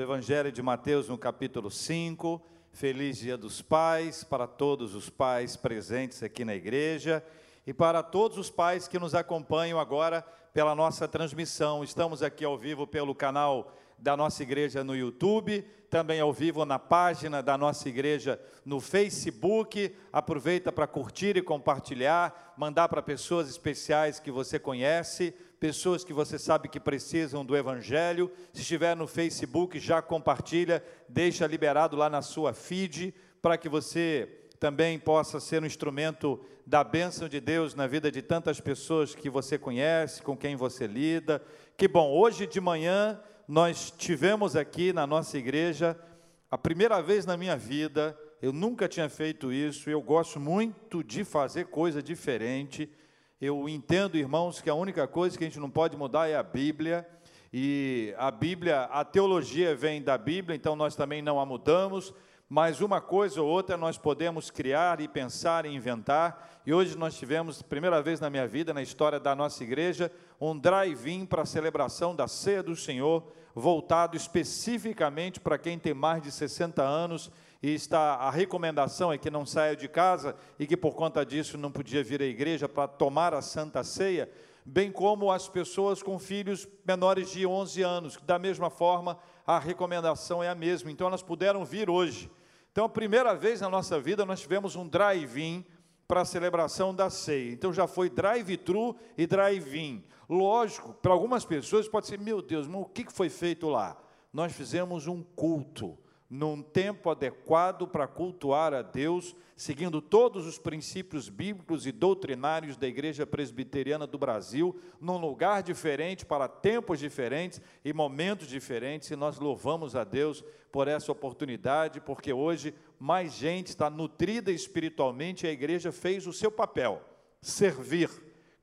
no Evangelho de Mateus, no capítulo 5. Feliz Dia dos Pais para todos os pais presentes aqui na igreja e para todos os pais que nos acompanham agora pela nossa transmissão. Estamos aqui ao vivo pelo canal da nossa igreja no YouTube, também ao vivo na página da nossa igreja no Facebook. Aproveita para curtir e compartilhar, mandar para pessoas especiais que você conhece, pessoas que você sabe que precisam do evangelho. Se estiver no Facebook, já compartilha, deixa liberado lá na sua feed para que você também possa ser um instrumento da bênção de Deus na vida de tantas pessoas que você conhece, com quem você lida. Que bom, hoje de manhã nós tivemos aqui na nossa igreja, a primeira vez na minha vida, eu nunca tinha feito isso, eu gosto muito de fazer coisa diferente. Eu entendo, irmãos, que a única coisa que a gente não pode mudar é a Bíblia. E a Bíblia, a teologia vem da Bíblia, então nós também não a mudamos mas uma coisa ou outra nós podemos criar e pensar e inventar. E hoje nós tivemos, primeira vez na minha vida, na história da nossa igreja, um drive-in para a celebração da ceia do Senhor, voltado especificamente para quem tem mais de 60 anos e está a recomendação é que não saia de casa e que por conta disso não podia vir à igreja para tomar a Santa Ceia, bem como as pessoas com filhos menores de 11 anos, da mesma forma a recomendação é a mesma. Então elas puderam vir hoje então, a primeira vez na nossa vida, nós tivemos um drive-in para a celebração da ceia. Então, já foi drive-thru e drive-in. Lógico, para algumas pessoas pode ser, meu Deus, mas o que foi feito lá? Nós fizemos um culto num tempo adequado para cultuar a Deus, seguindo todos os princípios bíblicos e doutrinários da Igreja Presbiteriana do Brasil, num lugar diferente, para tempos diferentes e momentos diferentes, e nós louvamos a Deus por essa oportunidade, porque hoje mais gente está nutrida espiritualmente e a igreja fez o seu papel, servir,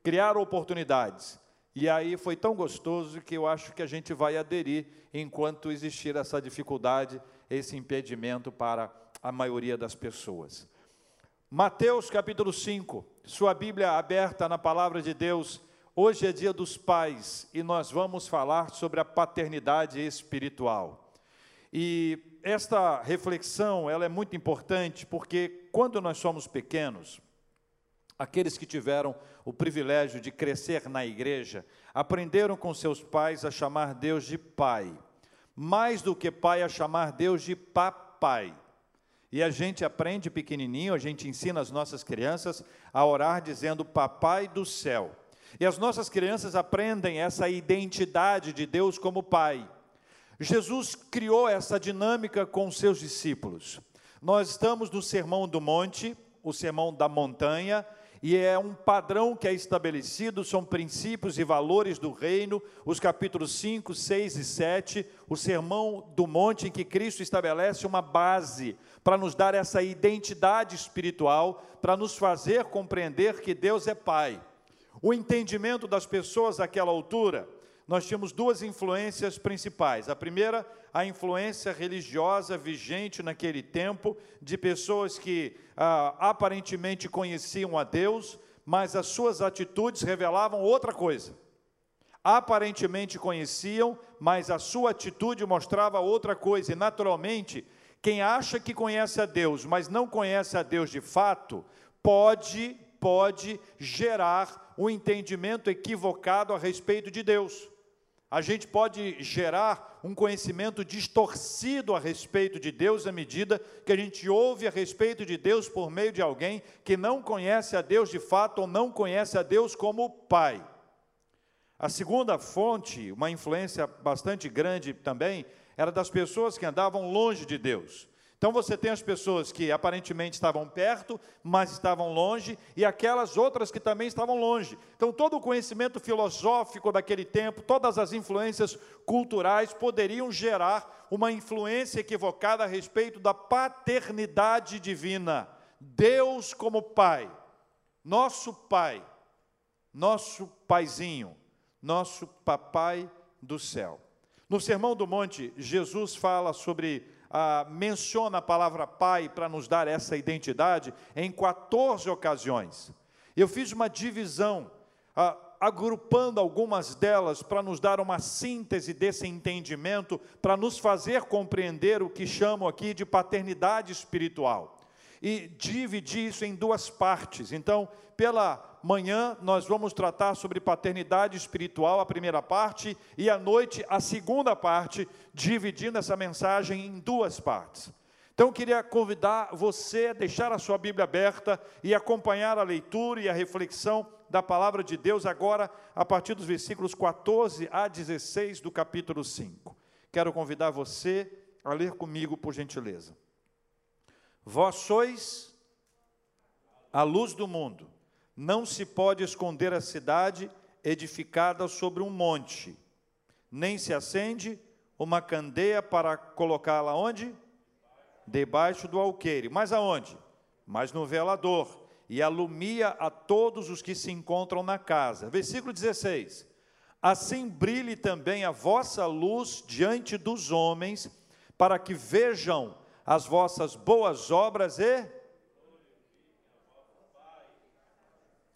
criar oportunidades. E aí foi tão gostoso que eu acho que a gente vai aderir enquanto existir essa dificuldade esse impedimento para a maioria das pessoas. Mateus capítulo 5, sua Bíblia aberta na palavra de Deus. Hoje é dia dos pais e nós vamos falar sobre a paternidade espiritual. E esta reflexão, ela é muito importante porque quando nós somos pequenos, aqueles que tiveram o privilégio de crescer na igreja, aprenderam com seus pais a chamar Deus de pai mais do que pai a chamar Deus de papai. E a gente aprende pequenininho, a gente ensina as nossas crianças a orar dizendo papai do céu. E as nossas crianças aprendem essa identidade de Deus como pai. Jesus criou essa dinâmica com seus discípulos. Nós estamos no Sermão do Monte, o Sermão da Montanha, e é um padrão que é estabelecido, são princípios e valores do reino, os capítulos 5, 6 e 7, o sermão do monte em que Cristo estabelece uma base para nos dar essa identidade espiritual, para nos fazer compreender que Deus é Pai. O entendimento das pessoas àquela altura nós tínhamos duas influências principais. A primeira, a influência religiosa vigente naquele tempo, de pessoas que ah, aparentemente conheciam a Deus, mas as suas atitudes revelavam outra coisa. Aparentemente conheciam, mas a sua atitude mostrava outra coisa. E, naturalmente, quem acha que conhece a Deus, mas não conhece a Deus de fato, pode, pode gerar um entendimento equivocado a respeito de Deus. A gente pode gerar um conhecimento distorcido a respeito de Deus à medida que a gente ouve a respeito de Deus por meio de alguém que não conhece a Deus de fato ou não conhece a Deus como Pai. A segunda fonte, uma influência bastante grande também, era das pessoas que andavam longe de Deus. Então você tem as pessoas que aparentemente estavam perto, mas estavam longe, e aquelas outras que também estavam longe. Então todo o conhecimento filosófico daquele tempo, todas as influências culturais poderiam gerar uma influência equivocada a respeito da paternidade divina. Deus como Pai, nosso Pai, nosso Paizinho, nosso Papai do céu. No Sermão do Monte, Jesus fala sobre ah, menciona a palavra pai para nos dar essa identidade em 14 ocasiões. Eu fiz uma divisão. Ah, agrupando algumas delas para nos dar uma síntese desse entendimento, para nos fazer compreender o que chamo aqui de paternidade espiritual. E dividir isso em duas partes. Então, pela manhã, nós vamos tratar sobre paternidade espiritual, a primeira parte, e à noite, a segunda parte, dividindo essa mensagem em duas partes. Então, eu queria convidar você a deixar a sua Bíblia aberta e acompanhar a leitura e a reflexão da palavra de Deus agora, a partir dos versículos 14 a 16 do capítulo 5. Quero convidar você a ler comigo, por gentileza. Vós sois a luz do mundo. Não se pode esconder a cidade edificada sobre um monte, nem se acende uma candeia para colocá-la onde? debaixo do alqueire. Mas aonde? Mas no velador. E alumia a todos os que se encontram na casa. Versículo 16. Assim brilhe também a vossa luz diante dos homens, para que vejam as vossas boas obras e.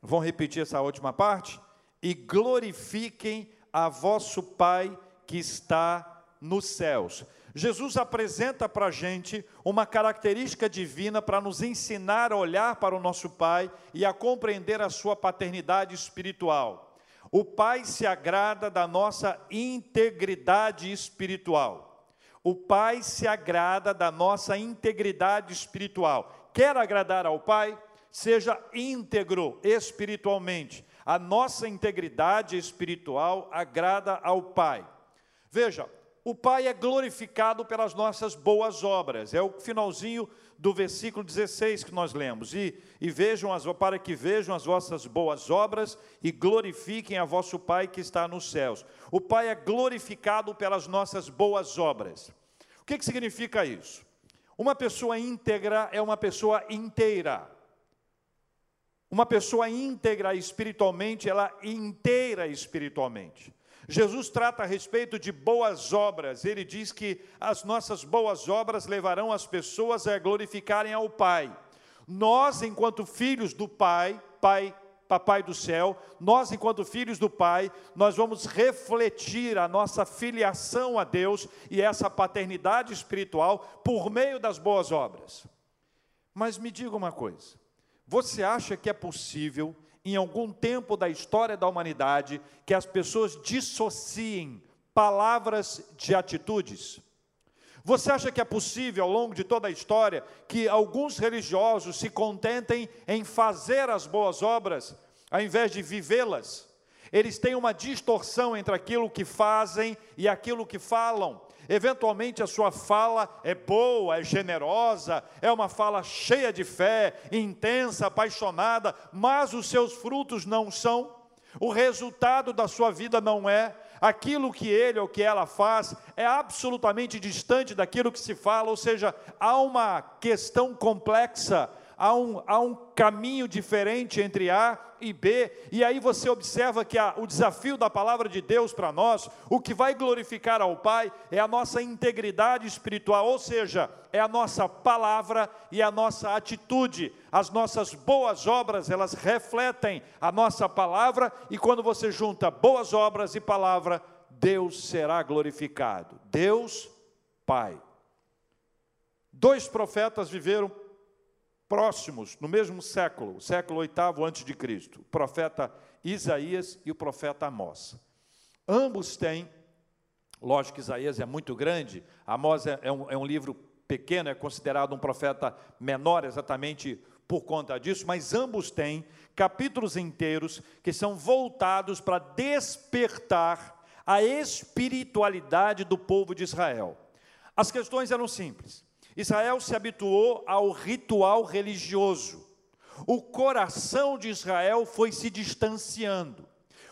Vão repetir essa última parte? E glorifiquem a vosso Pai que está nos céus. Jesus apresenta para a gente uma característica divina para nos ensinar a olhar para o nosso Pai e a compreender a sua paternidade espiritual. O Pai se agrada da nossa integridade espiritual. O Pai se agrada da nossa integridade espiritual. Quer agradar ao Pai? Seja íntegro espiritualmente. A nossa integridade espiritual agrada ao Pai. Veja, o Pai é glorificado pelas nossas boas obras. É o finalzinho do versículo 16 que nós lemos. E, e vejam as, para que vejam as vossas boas obras e glorifiquem a vosso Pai que está nos céus. O Pai é glorificado pelas nossas boas obras. O que, que significa isso? Uma pessoa íntegra é uma pessoa inteira. Uma pessoa íntegra espiritualmente, ela inteira espiritualmente. Jesus trata a respeito de boas obras. Ele diz que as nossas boas obras levarão as pessoas a glorificarem ao Pai. Nós, enquanto filhos do Pai, Pai, Papai do céu, nós, enquanto filhos do Pai, nós vamos refletir a nossa filiação a Deus e essa paternidade espiritual por meio das boas obras. Mas me diga uma coisa: você acha que é possível em algum tempo da história da humanidade que as pessoas dissociem palavras de atitudes? Você acha que é possível, ao longo de toda a história, que alguns religiosos se contentem em fazer as boas obras, ao invés de vivê-las? Eles têm uma distorção entre aquilo que fazem e aquilo que falam. Eventualmente a sua fala é boa, é generosa, é uma fala cheia de fé, intensa, apaixonada, mas os seus frutos não são. O resultado da sua vida não é aquilo que ele ou que ela faz é absolutamente distante daquilo que se fala, ou seja, há uma questão complexa há um, há um caminho diferente entre A e B, e aí você observa que a, o desafio da palavra de Deus para nós, o que vai glorificar ao Pai, é a nossa integridade espiritual, ou seja, é a nossa palavra e a nossa atitude. As nossas boas obras, elas refletem a nossa palavra, e quando você junta boas obras e palavra, Deus será glorificado. Deus, Pai. Dois profetas viveram próximos, no mesmo século, século oitavo antes de Cristo, o profeta Isaías e o profeta Amós. Ambos têm, lógico que Isaías é muito grande, Amós é, é um, é um livro pequeno, é considerado um profeta menor exatamente por conta disso, mas ambos têm capítulos inteiros que são voltados para despertar a espiritualidade do povo de Israel. As questões eram simples. Israel se habituou ao ritual religioso. O coração de Israel foi se distanciando.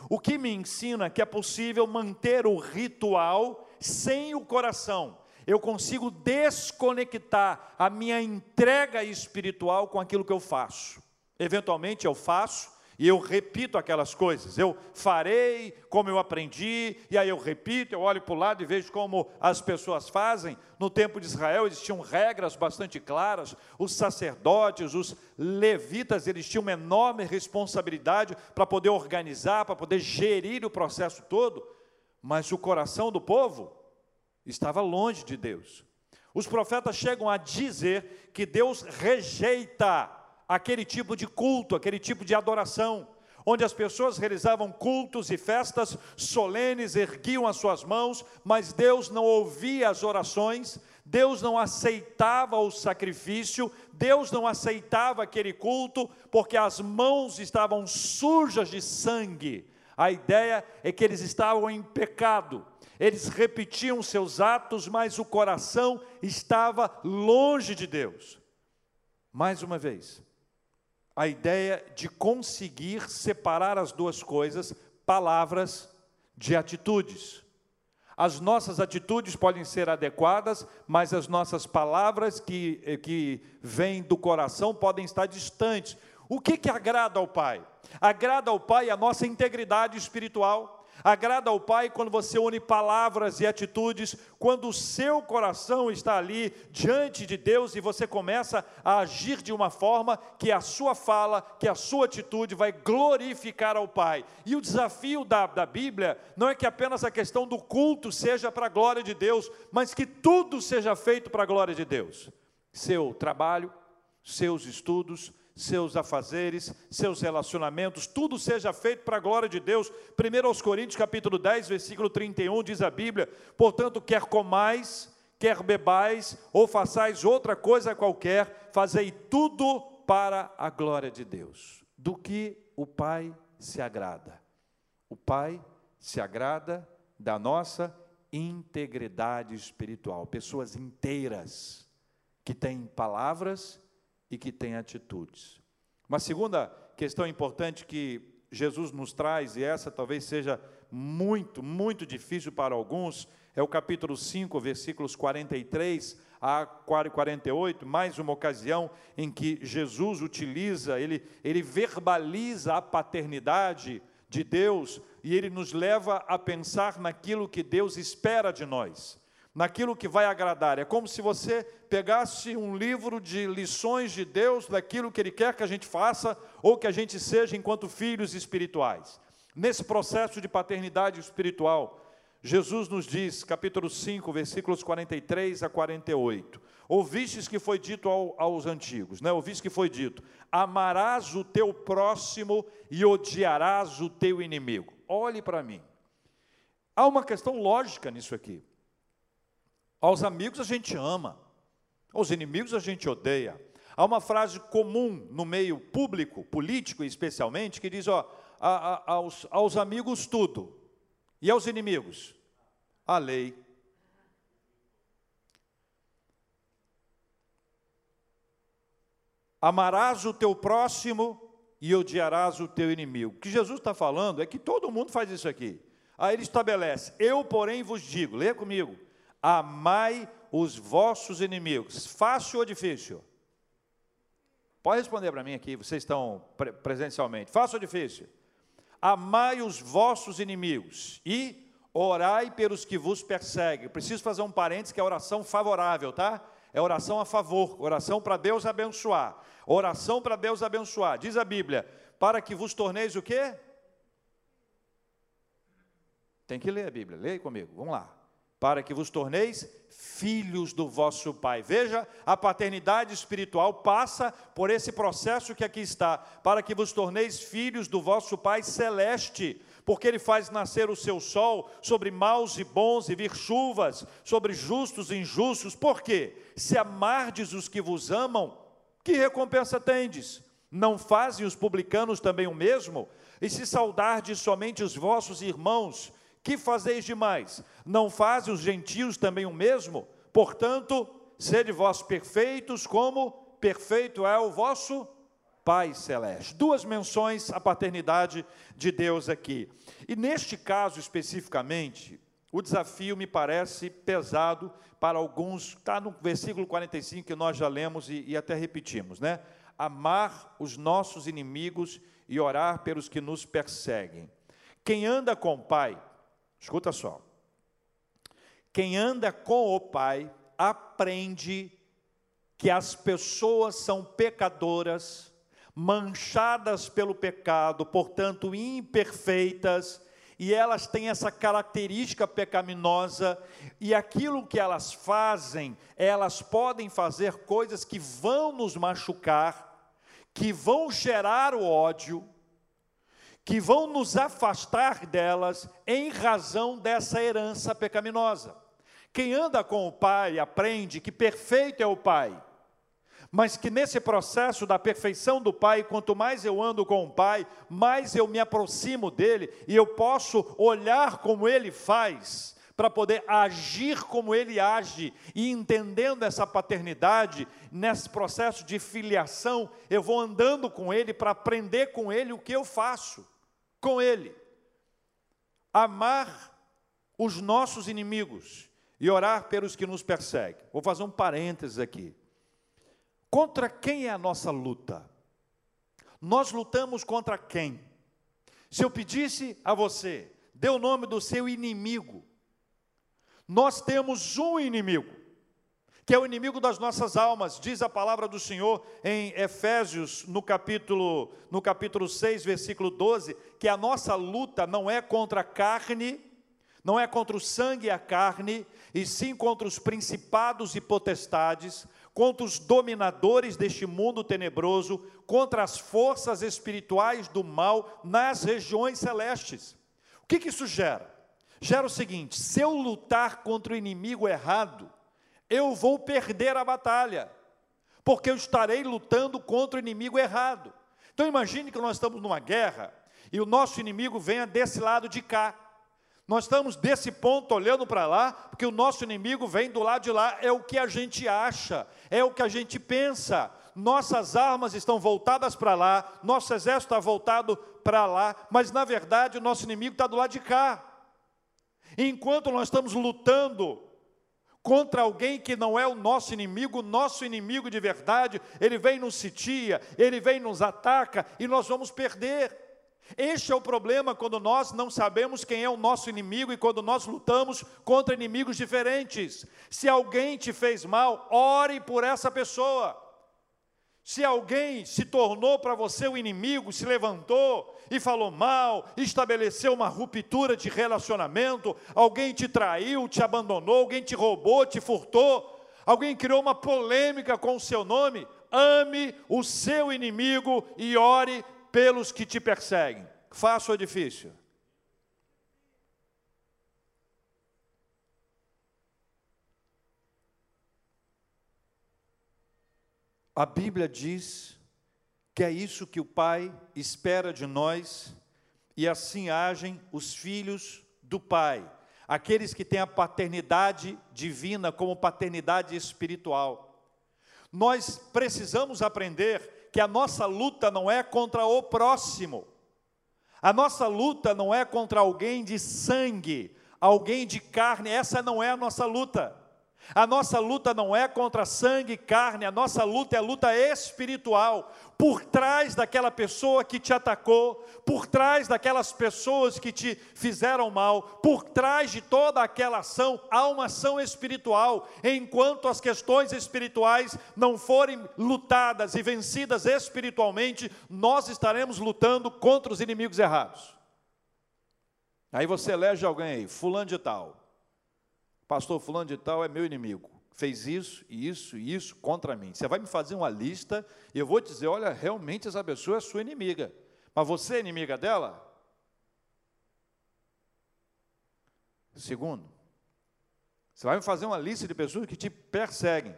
O que me ensina que é possível manter o ritual sem o coração. Eu consigo desconectar a minha entrega espiritual com aquilo que eu faço. Eventualmente eu faço, e eu repito aquelas coisas. Eu farei como eu aprendi, e aí eu repito, eu olho para o lado e vejo como as pessoas fazem. No tempo de Israel existiam regras bastante claras. Os sacerdotes, os levitas, eles tinham uma enorme responsabilidade para poder organizar, para poder gerir o processo todo. Mas o coração do povo estava longe de Deus. Os profetas chegam a dizer que Deus rejeita aquele tipo de culto, aquele tipo de adoração, onde as pessoas realizavam cultos e festas solenes, erguiam as suas mãos, mas Deus não ouvia as orações, Deus não aceitava o sacrifício, Deus não aceitava aquele culto, porque as mãos estavam sujas de sangue. A ideia é que eles estavam em pecado. Eles repetiam seus atos, mas o coração estava longe de Deus. Mais uma vez, a ideia de conseguir separar as duas coisas, palavras de atitudes. As nossas atitudes podem ser adequadas, mas as nossas palavras que, eh, que vêm do coração podem estar distantes. O que, que agrada ao Pai? Agrada ao Pai a nossa integridade espiritual Agrada ao Pai quando você une palavras e atitudes, quando o seu coração está ali diante de Deus e você começa a agir de uma forma que a sua fala, que a sua atitude vai glorificar ao Pai. E o desafio da, da Bíblia não é que apenas a questão do culto seja para a glória de Deus, mas que tudo seja feito para a glória de Deus. Seu trabalho, seus estudos, seus afazeres, seus relacionamentos, tudo seja feito para a glória de Deus. 1 aos Coríntios, capítulo 10, versículo 31, diz a Bíblia: "Portanto, quer comais, quer bebais, ou façais outra coisa qualquer, fazei tudo para a glória de Deus." Do que o Pai se agrada? O Pai se agrada da nossa integridade espiritual, pessoas inteiras que têm palavras e que tem atitudes. Uma segunda questão importante que Jesus nos traz, e essa talvez seja muito, muito difícil para alguns, é o capítulo 5, versículos 43 a 48, mais uma ocasião em que Jesus utiliza, ele, ele verbaliza a paternidade de Deus e ele nos leva a pensar naquilo que Deus espera de nós naquilo que vai agradar. É como se você pegasse um livro de lições de Deus, daquilo que Ele quer que a gente faça ou que a gente seja enquanto filhos espirituais. Nesse processo de paternidade espiritual, Jesus nos diz, capítulo 5, versículos 43 a 48. Ouvistes que foi dito ao, aos antigos, né? Ouvistes que foi dito: Amarás o teu próximo e odiarás o teu inimigo. Olhe para mim. Há uma questão lógica nisso aqui. Aos amigos a gente ama, aos inimigos a gente odeia. Há uma frase comum no meio público, político especialmente, que diz: ó, a, a, aos, aos amigos tudo, e aos inimigos, a lei. Amarás o teu próximo e odiarás o teu inimigo. O que Jesus está falando é que todo mundo faz isso aqui. Aí ele estabelece: Eu, porém, vos digo, leia comigo amai os vossos inimigos. Fácil ou difícil? Pode responder para mim aqui, vocês estão pre presencialmente. Fácil ou difícil? Amai os vossos inimigos e orai pelos que vos perseguem. Preciso fazer um parênteses que é oração favorável, tá? É oração a favor, oração para Deus abençoar. Oração para Deus abençoar. Diz a Bíblia, para que vos torneis o quê? Tem que ler a Bíblia, leia comigo, vamos lá para que vos torneis filhos do vosso Pai. Veja, a paternidade espiritual passa por esse processo que aqui está, para que vos torneis filhos do vosso Pai celeste, porque Ele faz nascer o seu sol sobre maus e bons e vir chuvas sobre justos e injustos. Por quê? Se amardes os que vos amam, que recompensa tendes? Não fazem os publicanos também o mesmo? E se saudardes somente os vossos irmãos, que fazeis demais? Não fazem os gentios também o mesmo? Portanto, sede vós perfeitos, como perfeito é o vosso Pai Celeste. Duas menções à paternidade de Deus aqui. E neste caso especificamente, o desafio me parece pesado para alguns, está no versículo 45 que nós já lemos e, e até repetimos, né? Amar os nossos inimigos e orar pelos que nos perseguem. Quem anda com o Pai, escuta só. Quem anda com o Pai aprende que as pessoas são pecadoras, manchadas pelo pecado, portanto imperfeitas, e elas têm essa característica pecaminosa, e aquilo que elas fazem, elas podem fazer coisas que vão nos machucar, que vão gerar o ódio, que vão nos afastar delas em razão dessa herança pecaminosa. Quem anda com o Pai aprende que perfeito é o Pai, mas que nesse processo da perfeição do Pai, quanto mais eu ando com o Pai, mais eu me aproximo dele e eu posso olhar como ele faz, para poder agir como ele age, e entendendo essa paternidade, nesse processo de filiação, eu vou andando com ele para aprender com ele o que eu faço com ele. Amar os nossos inimigos e orar pelos que nos perseguem. Vou fazer um parênteses aqui. Contra quem é a nossa luta? Nós lutamos contra quem? Se eu pedisse a você, dê o nome do seu inimigo. Nós temos um inimigo, que é o inimigo das nossas almas, diz a palavra do Senhor em Efésios, no capítulo, no capítulo 6, versículo 12, que a nossa luta não é contra a carne, não é contra o sangue e a carne, e sim contra os principados e potestades, contra os dominadores deste mundo tenebroso, contra as forças espirituais do mal nas regiões celestes. O que, que isso gera? Gera o seguinte: se eu lutar contra o inimigo errado, eu vou perder a batalha, porque eu estarei lutando contra o inimigo errado. Então imagine que nós estamos numa guerra e o nosso inimigo venha desse lado de cá. Nós estamos desse ponto olhando para lá, porque o nosso inimigo vem do lado de lá, é o que a gente acha, é o que a gente pensa. Nossas armas estão voltadas para lá, nosso exército está voltado para lá, mas na verdade o nosso inimigo está do lado de cá. Enquanto nós estamos lutando contra alguém que não é o nosso inimigo, nosso inimigo de verdade, ele vem nos sitia, ele vem nos ataca e nós vamos perder. Este é o problema quando nós não sabemos quem é o nosso inimigo e quando nós lutamos contra inimigos diferentes. Se alguém te fez mal, ore por essa pessoa. Se alguém se tornou para você o inimigo, se levantou e falou mal, estabeleceu uma ruptura de relacionamento, alguém te traiu, te abandonou, alguém te roubou, te furtou, alguém criou uma polêmica com o seu nome, ame o seu inimigo e ore pelos que te perseguem. Fácil ou difícil? A Bíblia diz que é isso que o Pai espera de nós, e assim agem os filhos do Pai, aqueles que têm a paternidade divina como paternidade espiritual. Nós precisamos aprender que a nossa luta não é contra o próximo, a nossa luta não é contra alguém de sangue, alguém de carne, essa não é a nossa luta. A nossa luta não é contra sangue e carne, a nossa luta é a luta espiritual. Por trás daquela pessoa que te atacou, por trás daquelas pessoas que te fizeram mal, por trás de toda aquela ação, há uma ação espiritual. Enquanto as questões espirituais não forem lutadas e vencidas espiritualmente, nós estaremos lutando contra os inimigos errados. Aí você elege alguém aí, fulano de tal pastor fulano de tal é meu inimigo, fez isso, isso e isso contra mim. Você vai me fazer uma lista e eu vou dizer, olha, realmente essa pessoa é sua inimiga. Mas você é inimiga dela? Segundo, você vai me fazer uma lista de pessoas que te perseguem.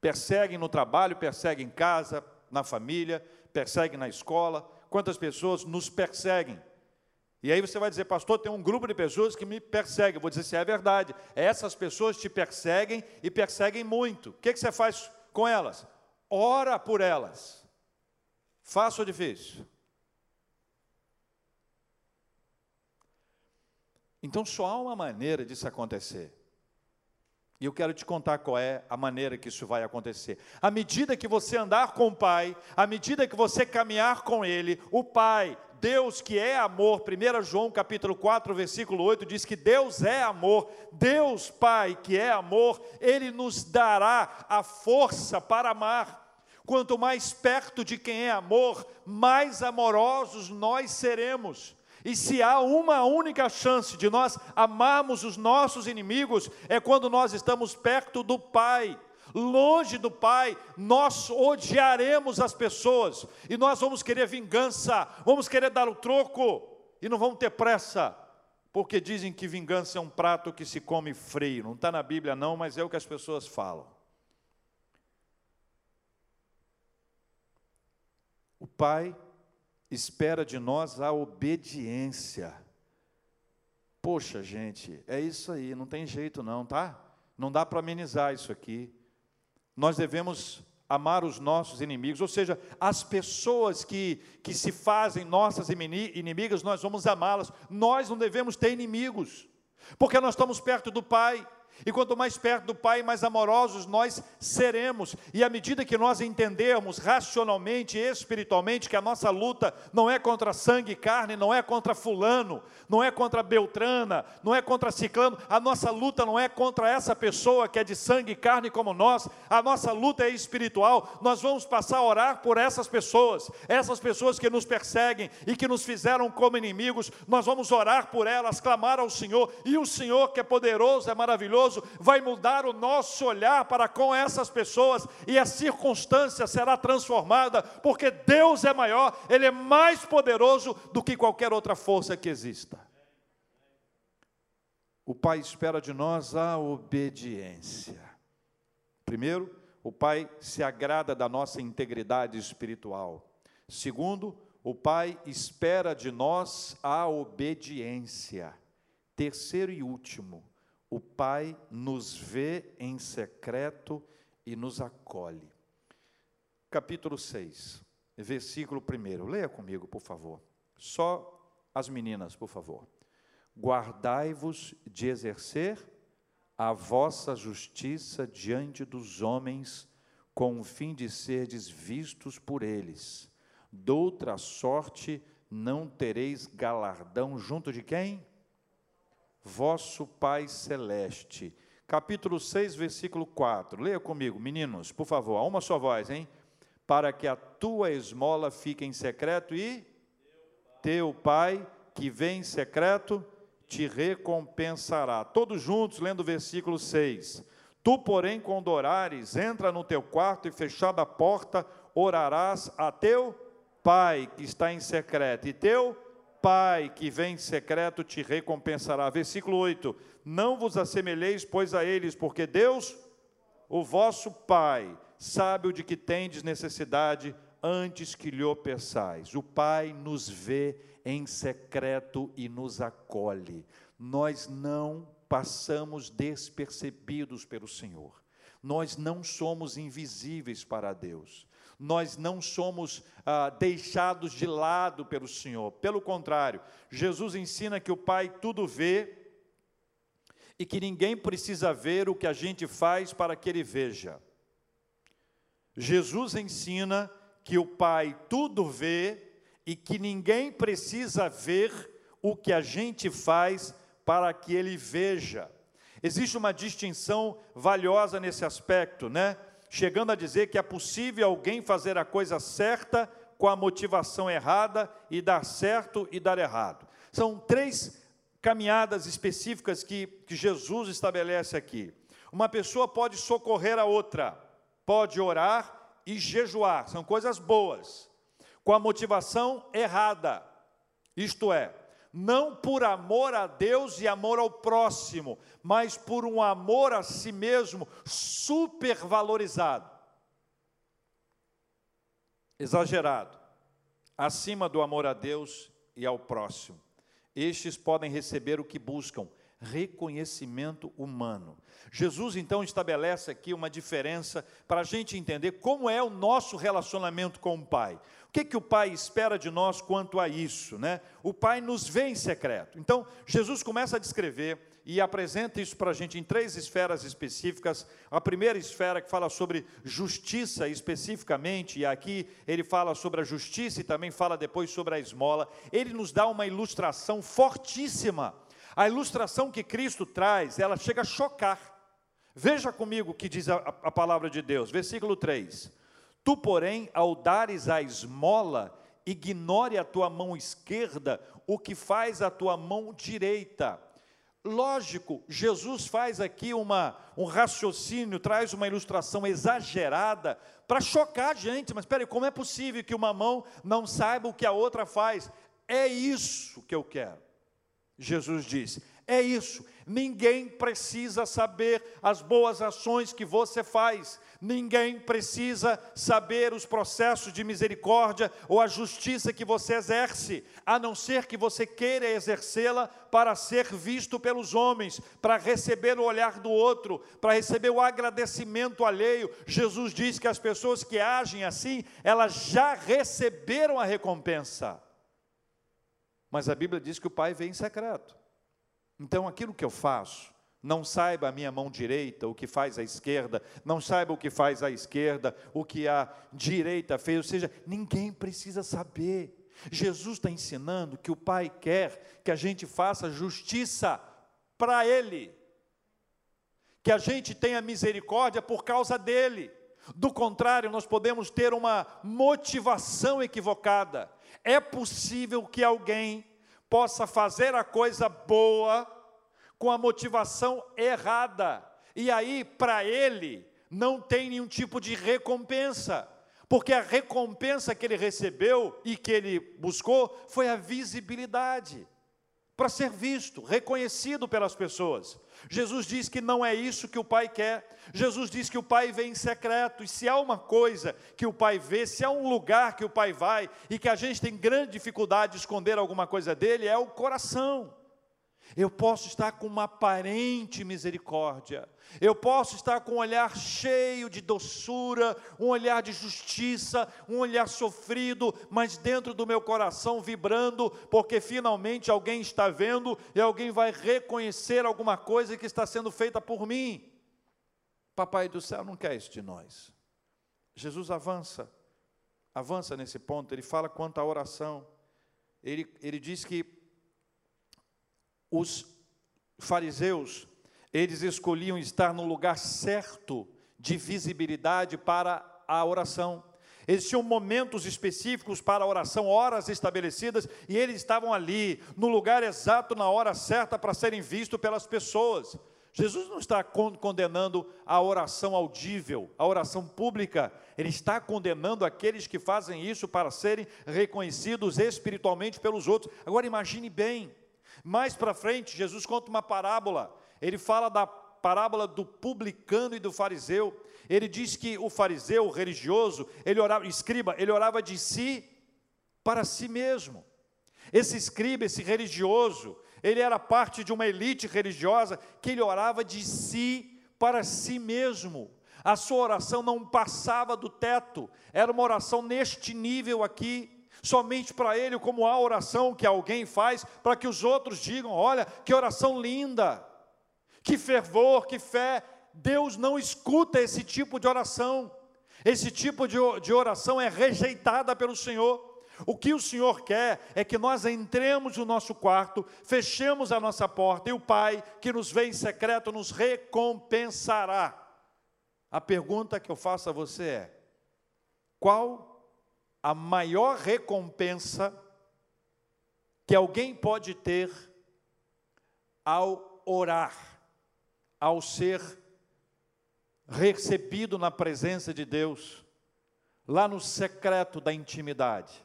Perseguem no trabalho, perseguem em casa, na família, perseguem na escola. Quantas pessoas nos perseguem? E aí você vai dizer, pastor, tem um grupo de pessoas que me perseguem. Eu vou dizer se é verdade. Essas pessoas te perseguem e perseguem muito. O que, que você faz com elas? Ora por elas. Fácil ou difícil? Então só há uma maneira disso acontecer. E eu quero te contar qual é a maneira que isso vai acontecer. À medida que você andar com o Pai, à medida que você caminhar com Ele, o Pai, Deus que é amor, 1 João capítulo 4, versículo 8, diz que Deus é amor, Deus Pai que é amor, Ele nos dará a força para amar. Quanto mais perto de quem é amor, mais amorosos nós seremos. E se há uma única chance de nós amarmos os nossos inimigos, é quando nós estamos perto do Pai. Longe do Pai, nós odiaremos as pessoas e nós vamos querer vingança, vamos querer dar o troco e não vamos ter pressa, porque dizem que vingança é um prato que se come frio. Não está na Bíblia, não, mas é o que as pessoas falam. O Pai espera de nós a obediência. Poxa, gente, é isso aí, não tem jeito não, tá? Não dá para amenizar isso aqui. Nós devemos amar os nossos inimigos, ou seja, as pessoas que, que se fazem nossas inimigas, nós vamos amá-las. Nós não devemos ter inimigos, porque nós estamos perto do Pai. E quanto mais perto do Pai, mais amorosos nós seremos. E à medida que nós entendermos racionalmente e espiritualmente que a nossa luta não é contra sangue e carne, não é contra fulano, não é contra Beltrana, não é contra Ciclano, a nossa luta não é contra essa pessoa que é de sangue e carne como nós, a nossa luta é espiritual. Nós vamos passar a orar por essas pessoas, essas pessoas que nos perseguem e que nos fizeram como inimigos, nós vamos orar por elas, clamar ao Senhor, e o Senhor que é poderoso, é maravilhoso, maravilhoso vai mudar o nosso olhar para com essas pessoas e a circunstância será transformada, porque Deus é maior, Ele é mais poderoso do que qualquer outra força que exista. O Pai espera de nós a obediência. Primeiro, o Pai se agrada da nossa integridade espiritual. Segundo, o Pai espera de nós a obediência. Terceiro e último, o Pai nos vê em secreto e nos acolhe. Capítulo 6, versículo 1. Leia comigo, por favor. Só as meninas, por favor. Guardai-vos de exercer a vossa justiça diante dos homens, com o fim de serdes vistos por eles. Doutra sorte não tereis galardão junto de quem? Vosso Pai Celeste. Capítulo 6, versículo 4. Leia comigo, meninos, por favor, a uma só voz, hein? Para que a tua esmola fique em secreto e teu Pai, que vem em secreto, te recompensará. Todos juntos, lendo o versículo 6. Tu, porém, quando orares, entra no teu quarto e fechada a porta, orarás a teu Pai que está em secreto, e teu Pai que vem em secreto te recompensará. Versículo 8: Não vos assemelheis, pois, a eles, porque Deus, o vosso Pai, sabe o de que tendes necessidade antes que lhe peçais. O Pai nos vê em secreto e nos acolhe. Nós não passamos despercebidos pelo Senhor. Nós não somos invisíveis para Deus nós não somos ah, deixados de lado pelo Senhor. Pelo contrário, Jesus ensina que o Pai tudo vê e que ninguém precisa ver o que a gente faz para que Ele veja. Jesus ensina que o Pai tudo vê e que ninguém precisa ver o que a gente faz para que Ele veja. Existe uma distinção valiosa nesse aspecto, né? Chegando a dizer que é possível alguém fazer a coisa certa com a motivação errada e dar certo e dar errado. São três caminhadas específicas que, que Jesus estabelece aqui. Uma pessoa pode socorrer a outra, pode orar e jejuar, são coisas boas, com a motivação errada, isto é, não por amor a Deus e amor ao próximo, mas por um amor a si mesmo supervalorizado, exagerado, acima do amor a Deus e ao próximo. Estes podem receber o que buscam, reconhecimento humano. Jesus então estabelece aqui uma diferença para a gente entender como é o nosso relacionamento com o Pai. O que, que o Pai espera de nós quanto a isso? Né? O Pai nos vê em secreto. Então, Jesus começa a descrever e apresenta isso para a gente em três esferas específicas. A primeira esfera que fala sobre justiça especificamente, e aqui ele fala sobre a justiça e também fala depois sobre a esmola. Ele nos dá uma ilustração fortíssima. A ilustração que Cristo traz, ela chega a chocar. Veja comigo o que diz a, a palavra de Deus, versículo 3: Tu, porém, ao dares a esmola, ignore a tua mão esquerda o que faz a tua mão direita. Lógico, Jesus faz aqui uma, um raciocínio, traz uma ilustração exagerada para chocar a gente. Mas espere, como é possível que uma mão não saiba o que a outra faz? É isso que eu quero. Jesus disse: é isso. Ninguém precisa saber as boas ações que você faz. Ninguém precisa saber os processos de misericórdia ou a justiça que você exerce, a não ser que você queira exercê-la para ser visto pelos homens, para receber o olhar do outro, para receber o agradecimento alheio. Jesus diz que as pessoas que agem assim, elas já receberam a recompensa. Mas a Bíblia diz que o Pai vem em secreto. Então, aquilo que eu faço, não saiba a minha mão direita o que faz a esquerda, não saiba o que faz a esquerda, o que a direita fez, ou seja, ninguém precisa saber. Jesus está ensinando que o Pai quer que a gente faça justiça para Ele, que a gente tenha misericórdia por causa dEle. Do contrário, nós podemos ter uma motivação equivocada. É possível que alguém possa fazer a coisa boa com a motivação errada. E aí, para ele, não tem nenhum tipo de recompensa, porque a recompensa que ele recebeu e que ele buscou foi a visibilidade para ser visto, reconhecido pelas pessoas. Jesus diz que não é isso que o Pai quer. Jesus diz que o Pai vem em secreto. E se há uma coisa que o Pai vê, se há um lugar que o Pai vai e que a gente tem grande dificuldade de esconder alguma coisa dele, é o coração. Eu posso estar com uma aparente misericórdia, eu posso estar com um olhar cheio de doçura, um olhar de justiça, um olhar sofrido, mas dentro do meu coração vibrando, porque finalmente alguém está vendo e alguém vai reconhecer alguma coisa que está sendo feita por mim. Papai do céu não quer isso de nós. Jesus avança, avança nesse ponto, ele fala quanto à oração. Ele, ele diz que os fariseus, eles escolhiam estar no lugar certo de visibilidade para a oração. Eles tinham momentos específicos para a oração, horas estabelecidas, e eles estavam ali, no lugar exato, na hora certa, para serem vistos pelas pessoas. Jesus não está condenando a oração audível, a oração pública, ele está condenando aqueles que fazem isso para serem reconhecidos espiritualmente pelos outros. Agora imagine bem, mais para frente, Jesus conta uma parábola. Ele fala da parábola do publicano e do fariseu. Ele diz que o fariseu, o religioso, ele orava, escriba, ele orava de si para si mesmo. Esse escriba, esse religioso, ele era parte de uma elite religiosa que ele orava de si para si mesmo. A sua oração não passava do teto, era uma oração neste nível aqui somente para ele, como a oração que alguém faz para que os outros digam: olha, que oração linda, que fervor, que fé. Deus não escuta esse tipo de oração. Esse tipo de, de oração é rejeitada pelo Senhor. O que o Senhor quer é que nós entremos no nosso quarto, fechemos a nossa porta e o Pai, que nos vê em secreto, nos recompensará. A pergunta que eu faço a você é: qual a maior recompensa que alguém pode ter ao orar, ao ser recebido na presença de Deus, lá no secreto da intimidade.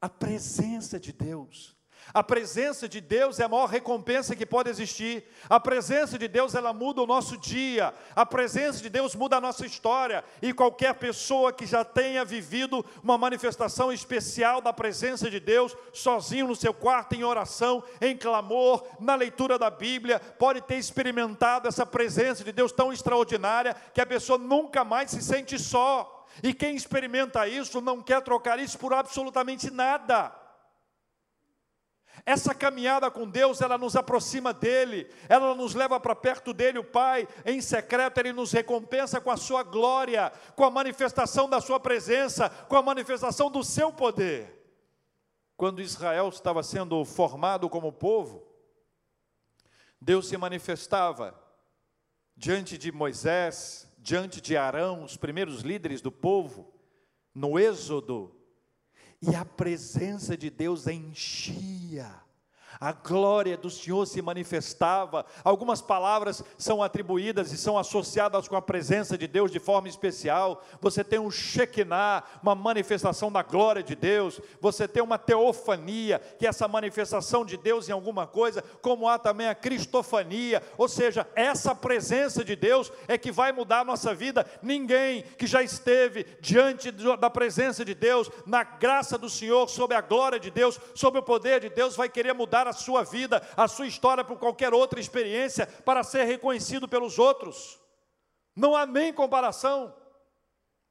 A presença de Deus, A presença de Deus é a maior recompensa que pode existir. A presença de Deus, ela muda o nosso dia. A presença de Deus muda a nossa história. E qualquer pessoa que já tenha vivido uma manifestação especial da presença de Deus, sozinho no seu quarto, em oração, em clamor, na leitura da Bíblia, pode ter experimentado essa presença de Deus tão extraordinária que a pessoa nunca mais se sente só. E quem experimenta isso não quer trocar isso por absolutamente nada. Essa caminhada com Deus, ela nos aproxima dele, ela nos leva para perto dele, o Pai, em secreto, ele nos recompensa com a sua glória, com a manifestação da sua presença, com a manifestação do seu poder. Quando Israel estava sendo formado como povo, Deus se manifestava diante de Moisés, diante de Arão, os primeiros líderes do povo, no Êxodo, e a presença de Deus enchia a glória do Senhor se manifestava. Algumas palavras são atribuídas e são associadas com a presença de Deus de forma especial. Você tem um Shekinah, uma manifestação da glória de Deus. Você tem uma teofania, que é essa manifestação de Deus em alguma coisa, como há também a cristofania, ou seja, essa presença de Deus é que vai mudar a nossa vida. Ninguém que já esteve diante da presença de Deus, na graça do Senhor, sob a glória de Deus, sob o poder de Deus, vai querer mudar a sua vida, a sua história por qualquer outra experiência para ser reconhecido pelos outros. Não há nem comparação.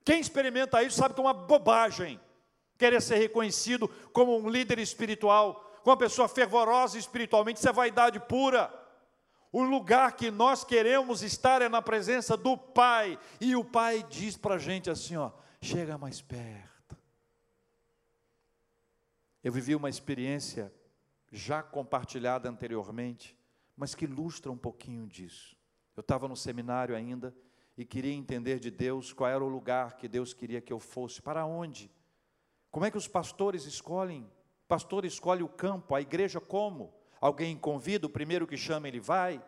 Quem experimenta isso sabe que é uma bobagem querer ser reconhecido como um líder espiritual, como uma pessoa fervorosa espiritualmente, isso é vaidade pura. O lugar que nós queremos estar é na presença do Pai, e o Pai diz para a gente assim: ó, chega mais perto. Eu vivi uma experiência já compartilhada anteriormente, mas que ilustra um pouquinho disso. Eu estava no seminário ainda e queria entender de Deus qual era o lugar que Deus queria que eu fosse, para onde. Como é que os pastores escolhem? O pastor escolhe o campo, a igreja como? Alguém convida, o primeiro que chama ele vai?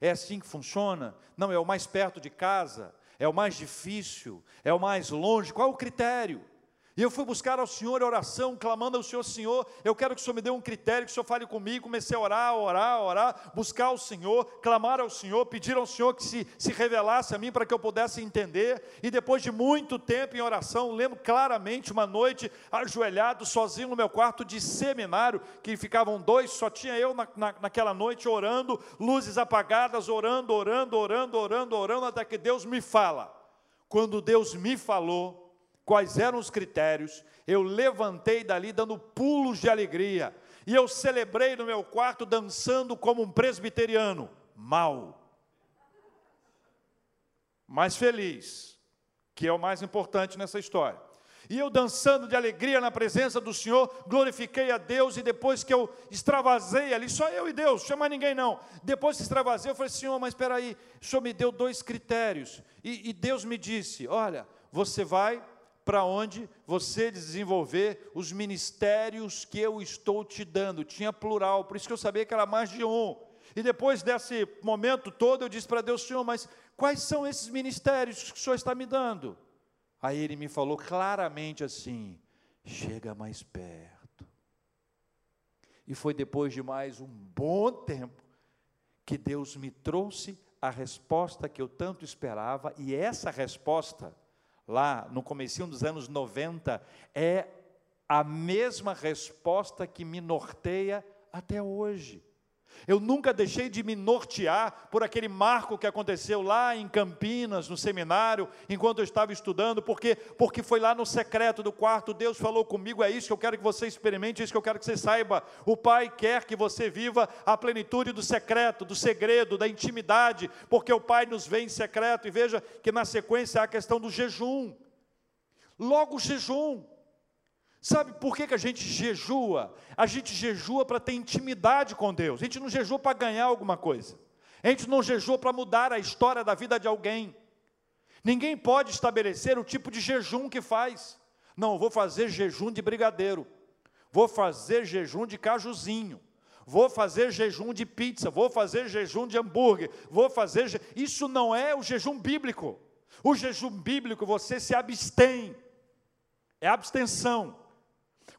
É assim que funciona? Não, é o mais perto de casa, é o mais difícil, é o mais longe. Qual é o critério? E eu fui buscar ao Senhor oração, clamando ao Senhor, Senhor, eu quero que o Senhor me dê um critério, que o Senhor fale comigo. Comecei a orar, orar, orar, buscar ao Senhor, clamar ao Senhor, pedir ao Senhor que se, se revelasse a mim para que eu pudesse entender. E depois de muito tempo em oração, lembro claramente uma noite, ajoelhado, sozinho no meu quarto de seminário, que ficavam dois, só tinha eu na, na, naquela noite orando, luzes apagadas, orando, orando, orando, orando, orando, até que Deus me fala. Quando Deus me falou, quais eram os critérios, eu levantei dali dando pulos de alegria, e eu celebrei no meu quarto dançando como um presbiteriano, mal, mas feliz, que é o mais importante nessa história. E eu dançando de alegria na presença do Senhor, glorifiquei a Deus, e depois que eu extravasei ali, só eu e Deus, chama ninguém não. Depois que extravasei, eu falei, Senhor, mas espera aí, o Senhor me deu dois critérios, e, e Deus me disse: olha, você vai para onde você desenvolver os ministérios que eu estou te dando. Tinha plural, por isso que eu sabia que era mais de um. E depois desse momento todo, eu disse para Deus, Senhor, mas quais são esses ministérios que o Senhor está me dando? Aí ele me falou claramente assim: chega mais perto. E foi depois de mais um bom tempo que Deus me trouxe a resposta que eu tanto esperava, e essa resposta lá no comecinho dos anos 90, é a mesma resposta que me norteia até hoje. Eu nunca deixei de me nortear por aquele marco que aconteceu lá em Campinas, no seminário, enquanto eu estava estudando, porque porque foi lá no secreto do quarto, Deus falou comigo, é isso que eu quero que você experimente, é isso que eu quero que você saiba. O Pai quer que você viva a plenitude do secreto, do segredo, da intimidade, porque o Pai nos vê em secreto, e veja que na sequência há a questão do jejum. Logo o jejum. Sabe por que, que a gente jejua? A gente jejua para ter intimidade com Deus. A gente não jejua para ganhar alguma coisa. A gente não jejua para mudar a história da vida de alguém. Ninguém pode estabelecer o tipo de jejum que faz. Não, vou fazer jejum de brigadeiro. Vou fazer jejum de cajuzinho. Vou fazer jejum de pizza, vou fazer jejum de hambúrguer, vou fazer. Je... Isso não é o jejum bíblico. O jejum bíblico você se abstém. É abstenção.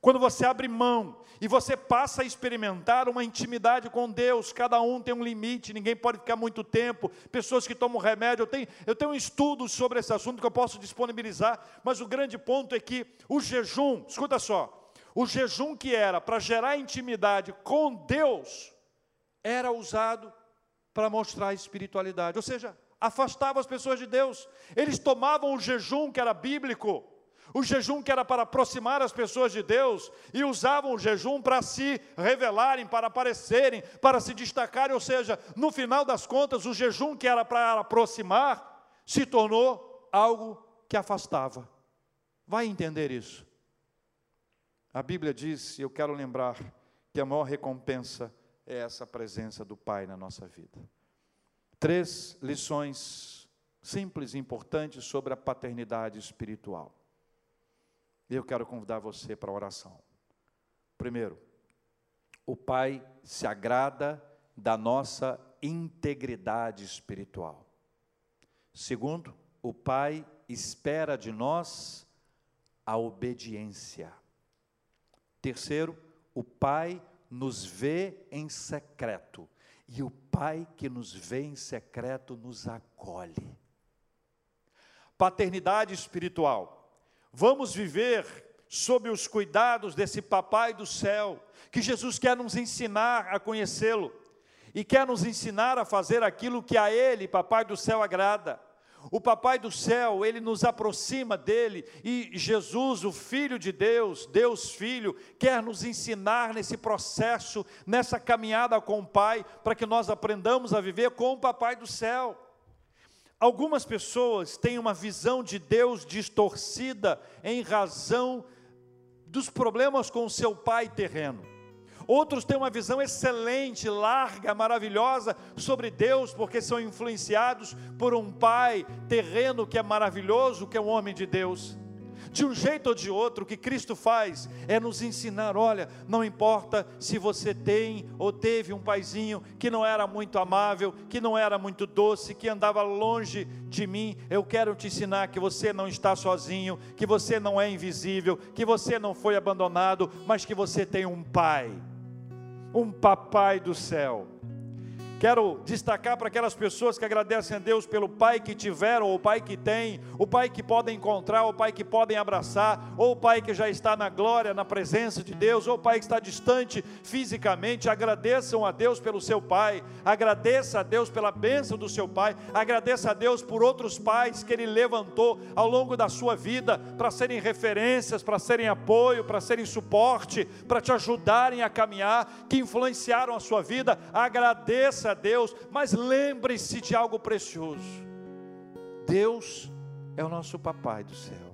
Quando você abre mão e você passa a experimentar uma intimidade com Deus, cada um tem um limite, ninguém pode ficar muito tempo. Pessoas que tomam remédio, eu tenho, eu tenho um estudo sobre esse assunto que eu posso disponibilizar, mas o grande ponto é que o jejum, escuta só, o jejum que era para gerar intimidade com Deus, era usado para mostrar espiritualidade, ou seja, afastava as pessoas de Deus. Eles tomavam o jejum que era bíblico, o jejum que era para aproximar as pessoas de Deus, e usavam o jejum para se revelarem, para aparecerem, para se destacarem, ou seja, no final das contas, o jejum que era para aproximar se tornou algo que afastava. Vai entender isso. A Bíblia diz, e eu quero lembrar, que a maior recompensa é essa presença do Pai na nossa vida. Três lições simples e importantes sobre a paternidade espiritual. E eu quero convidar você para a oração. Primeiro, o Pai se agrada da nossa integridade espiritual. Segundo, o Pai espera de nós a obediência. Terceiro, o Pai nos vê em secreto, e o Pai que nos vê em secreto nos acolhe. Paternidade espiritual Vamos viver sob os cuidados desse Papai do céu, que Jesus quer nos ensinar a conhecê-lo e quer nos ensinar a fazer aquilo que a Ele, Papai do céu, agrada. O Papai do céu, ele nos aproxima dele e Jesus, o Filho de Deus, Deus Filho, quer nos ensinar nesse processo, nessa caminhada com o Pai, para que nós aprendamos a viver com o Papai do céu. Algumas pessoas têm uma visão de Deus distorcida em razão dos problemas com o seu pai terreno. Outros têm uma visão excelente, larga, maravilhosa sobre Deus, porque são influenciados por um pai terreno que é maravilhoso, que é um homem de Deus. De um jeito ou de outro, o que Cristo faz é nos ensinar: olha, não importa se você tem ou teve um paizinho que não era muito amável, que não era muito doce, que andava longe de mim, eu quero te ensinar que você não está sozinho, que você não é invisível, que você não foi abandonado, mas que você tem um pai, um papai do céu Quero destacar para aquelas pessoas que agradecem a Deus pelo pai que tiveram, o pai que tem, o pai que podem encontrar, o pai que podem abraçar, ou o pai que já está na glória, na presença de Deus, ou o pai que está distante fisicamente. Agradeçam a Deus pelo seu pai, agradeça a Deus pela bênção do seu pai, agradeça a Deus por outros pais que ele levantou ao longo da sua vida para serem referências, para serem apoio, para serem suporte, para te ajudarem a caminhar, que influenciaram a sua vida. Agradeça a Deus, mas lembre-se de algo precioso: Deus é o nosso Papai do céu.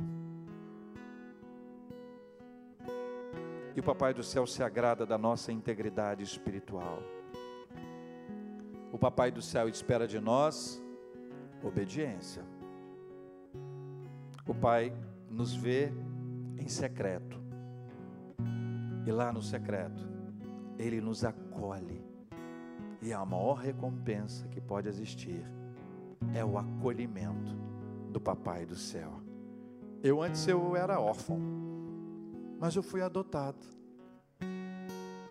E o Papai do céu se agrada da nossa integridade espiritual. O Papai do céu espera de nós obediência. O Pai nos vê em secreto. E lá no secreto, Ele nos acolhe e a maior recompensa que pode existir é o acolhimento do Papai do céu. Eu antes eu era órfão, mas eu fui adotado.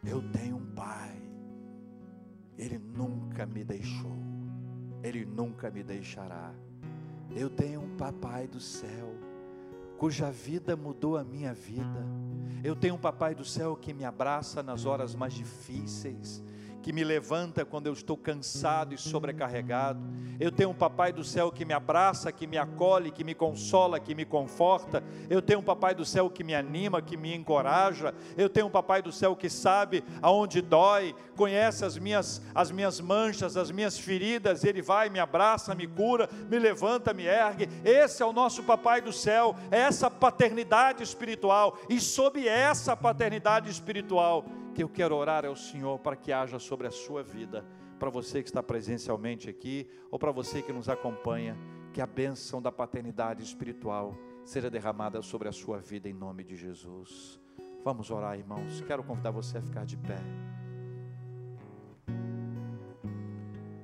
Eu tenho um pai. Ele nunca me deixou. Ele nunca me deixará. Eu tenho um papai do céu, cuja vida mudou a minha vida. Eu tenho um papai do céu que me abraça nas horas mais difíceis que me levanta quando eu estou cansado e sobrecarregado. Eu tenho um Papai do céu que me abraça, que me acolhe, que me consola, que me conforta. Eu tenho um Papai do céu que me anima, que me encoraja. Eu tenho um Papai do céu que sabe aonde dói, conhece as minhas, as minhas manchas, as minhas feridas. Ele vai, me abraça, me cura, me levanta, me ergue. Esse é o nosso Papai do céu, é essa paternidade espiritual. E sob essa paternidade espiritual, que eu quero orar ao Senhor para que haja sobre a sua vida, para você que está presencialmente aqui, ou para você que nos acompanha, que a bênção da paternidade espiritual seja derramada sobre a sua vida em nome de Jesus. Vamos orar, irmãos. Quero convidar você a ficar de pé.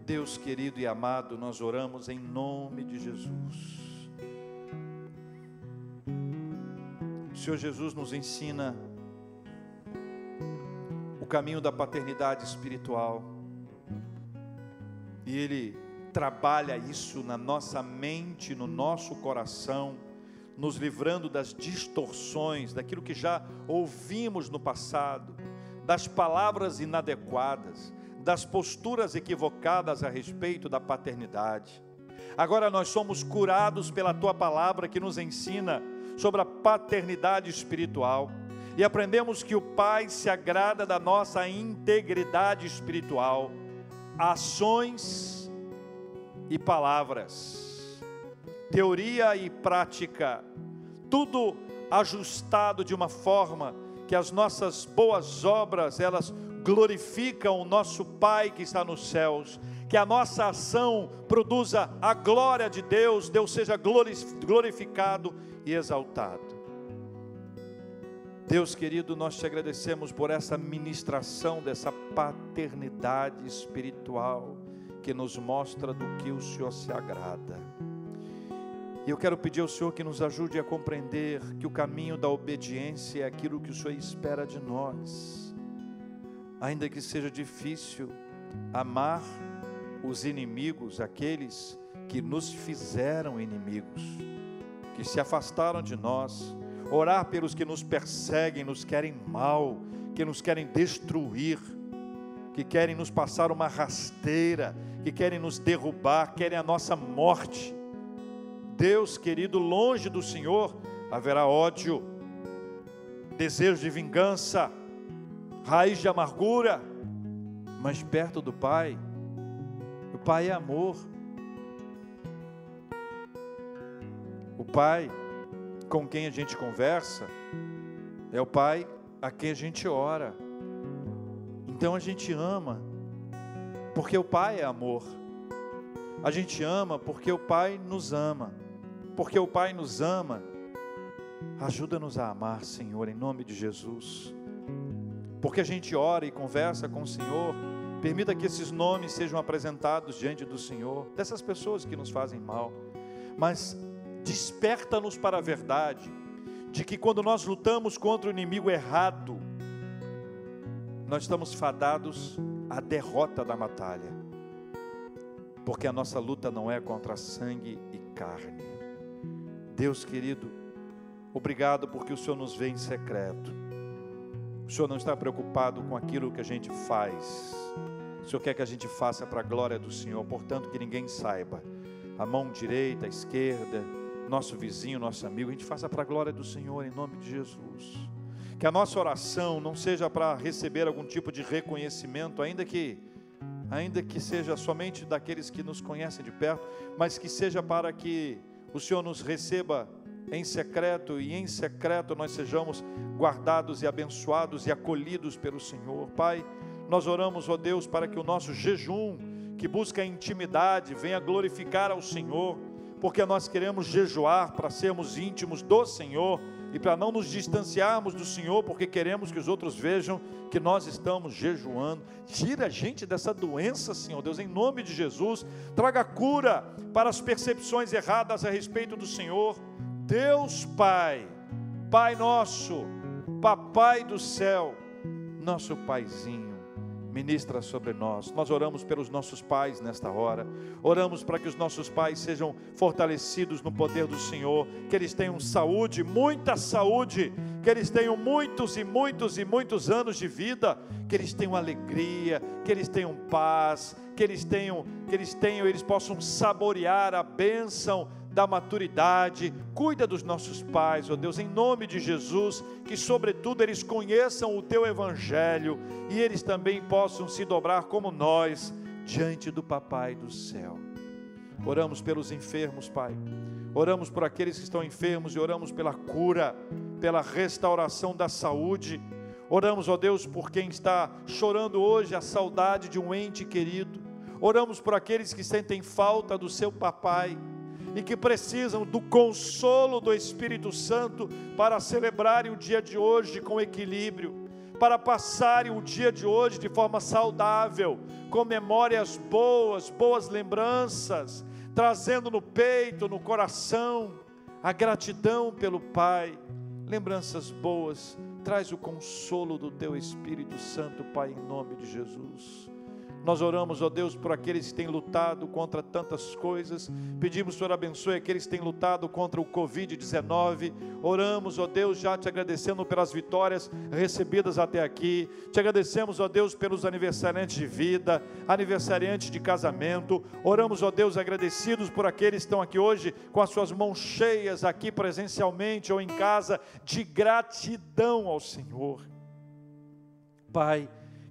Deus querido e amado, nós oramos em nome de Jesus. O Senhor Jesus nos ensina caminho da paternidade espiritual. E Ele trabalha isso na nossa mente, no nosso coração, nos livrando das distorções, daquilo que já ouvimos no passado, das palavras inadequadas, das posturas equivocadas a respeito da paternidade. Agora nós somos curados pela tua palavra que nos ensina sobre a paternidade espiritual e aprendemos que o Pai se agrada da nossa integridade espiritual, ações e palavras, teoria e prática, tudo ajustado de uma forma que as nossas boas obras elas glorificam o nosso Pai que está nos céus, que a nossa ação produza a glória de Deus, Deus seja glorificado e exaltado. Deus querido, nós te agradecemos por essa ministração dessa paternidade espiritual que nos mostra do que o Senhor se agrada. E eu quero pedir ao Senhor que nos ajude a compreender que o caminho da obediência é aquilo que o Senhor espera de nós. Ainda que seja difícil amar os inimigos, aqueles que nos fizeram inimigos, que se afastaram de nós, orar pelos que nos perseguem, nos querem mal, que nos querem destruir, que querem nos passar uma rasteira, que querem nos derrubar, querem a nossa morte. Deus querido, longe do Senhor haverá ódio, desejo de vingança, raiz de amargura, mas perto do Pai, o Pai é amor. O Pai com quem a gente conversa, é o Pai a quem a gente ora. Então a gente ama, porque o Pai é amor. A gente ama porque o Pai nos ama. Porque o Pai nos ama, ajuda-nos a amar, Senhor, em nome de Jesus. Porque a gente ora e conversa com o Senhor, permita que esses nomes sejam apresentados diante do Senhor, dessas pessoas que nos fazem mal. Mas desperta-nos para a verdade de que quando nós lutamos contra o inimigo errado, nós estamos fadados à derrota da batalha, porque a nossa luta não é contra sangue e carne. Deus querido, obrigado porque o Senhor nos vê em secreto. O Senhor não está preocupado com aquilo que a gente faz. O Senhor quer que a gente faça para a glória do Senhor, portanto que ninguém saiba. A mão direita, a esquerda, nosso vizinho, nosso amigo, a gente faça para a glória do Senhor, em nome de Jesus. Que a nossa oração não seja para receber algum tipo de reconhecimento, ainda que ainda que seja somente daqueles que nos conhecem de perto, mas que seja para que o Senhor nos receba em secreto e em secreto nós sejamos guardados e abençoados e acolhidos pelo Senhor. Pai, nós oramos, ó Deus, para que o nosso jejum, que busca a intimidade, venha glorificar ao Senhor porque nós queremos jejuar para sermos íntimos do Senhor e para não nos distanciarmos do Senhor, porque queremos que os outros vejam que nós estamos jejuando. Tira a gente dessa doença, Senhor Deus, em nome de Jesus. Traga cura para as percepções erradas a respeito do Senhor. Deus Pai, Pai nosso, Papai do céu, nosso Paizinho ministra sobre nós. Nós oramos pelos nossos pais nesta hora, oramos para que os nossos pais sejam fortalecidos no poder do Senhor, que eles tenham saúde, muita saúde, que eles tenham muitos e muitos e muitos anos de vida, que eles tenham alegria, que eles tenham paz, que eles tenham, que eles tenham, eles possam saborear a bênção da maturidade, cuida dos nossos pais, ó Deus, em nome de Jesus, que sobretudo eles conheçam o teu evangelho e eles também possam se dobrar como nós diante do Papai do céu. Oramos pelos enfermos, Pai. Oramos por aqueles que estão enfermos e oramos pela cura, pela restauração da saúde. Oramos, ó Deus, por quem está chorando hoje a saudade de um ente querido. Oramos por aqueles que sentem falta do seu papai e que precisam do consolo do Espírito Santo para celebrarem o dia de hoje com equilíbrio, para passarem o dia de hoje de forma saudável, com memórias boas, boas lembranças, trazendo no peito, no coração, a gratidão pelo Pai, lembranças boas, traz o consolo do teu Espírito Santo, Pai, em nome de Jesus. Nós oramos, ó Deus, por aqueles que têm lutado contra tantas coisas. Pedimos, Senhor, abençoe aqueles que têm lutado contra o Covid-19. Oramos, ó Deus, já te agradecendo pelas vitórias recebidas até aqui. Te agradecemos, ó Deus, pelos aniversariantes de vida, aniversariantes de casamento. Oramos, ó Deus, agradecidos por aqueles que estão aqui hoje com as suas mãos cheias aqui presencialmente ou em casa de gratidão ao Senhor. Pai,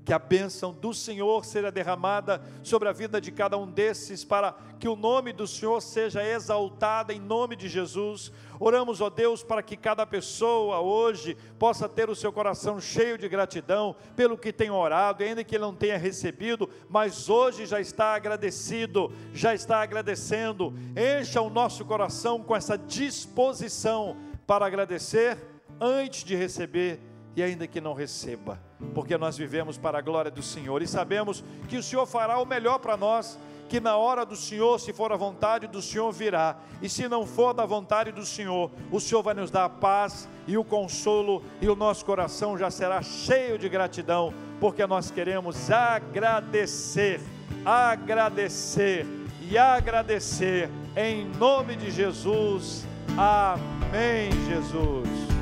que a bênção do Senhor seja derramada sobre a vida de cada um desses, para que o nome do Senhor seja exaltado em nome de Jesus. Oramos, ó Deus, para que cada pessoa hoje possa ter o seu coração cheio de gratidão pelo que tem orado, ainda que ele não tenha recebido, mas hoje já está agradecido, já está agradecendo. Encha o nosso coração com essa disposição para agradecer antes de receber e ainda que não receba, porque nós vivemos para a glória do Senhor e sabemos que o Senhor fará o melhor para nós, que na hora do Senhor, se for a vontade do Senhor, virá, e se não for da vontade do Senhor, o Senhor vai nos dar a paz e o consolo, e o nosso coração já será cheio de gratidão, porque nós queremos agradecer, agradecer e agradecer, em nome de Jesus. Amém, Jesus.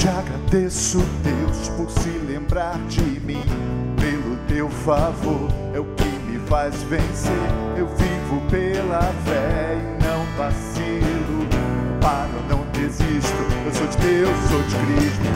Te agradeço, Deus, por se lembrar de mim. Pelo teu favor é o que me faz vencer. Eu vivo pela fé e não vacilo. Paro, não desisto. Eu sou de Deus, sou de Cristo.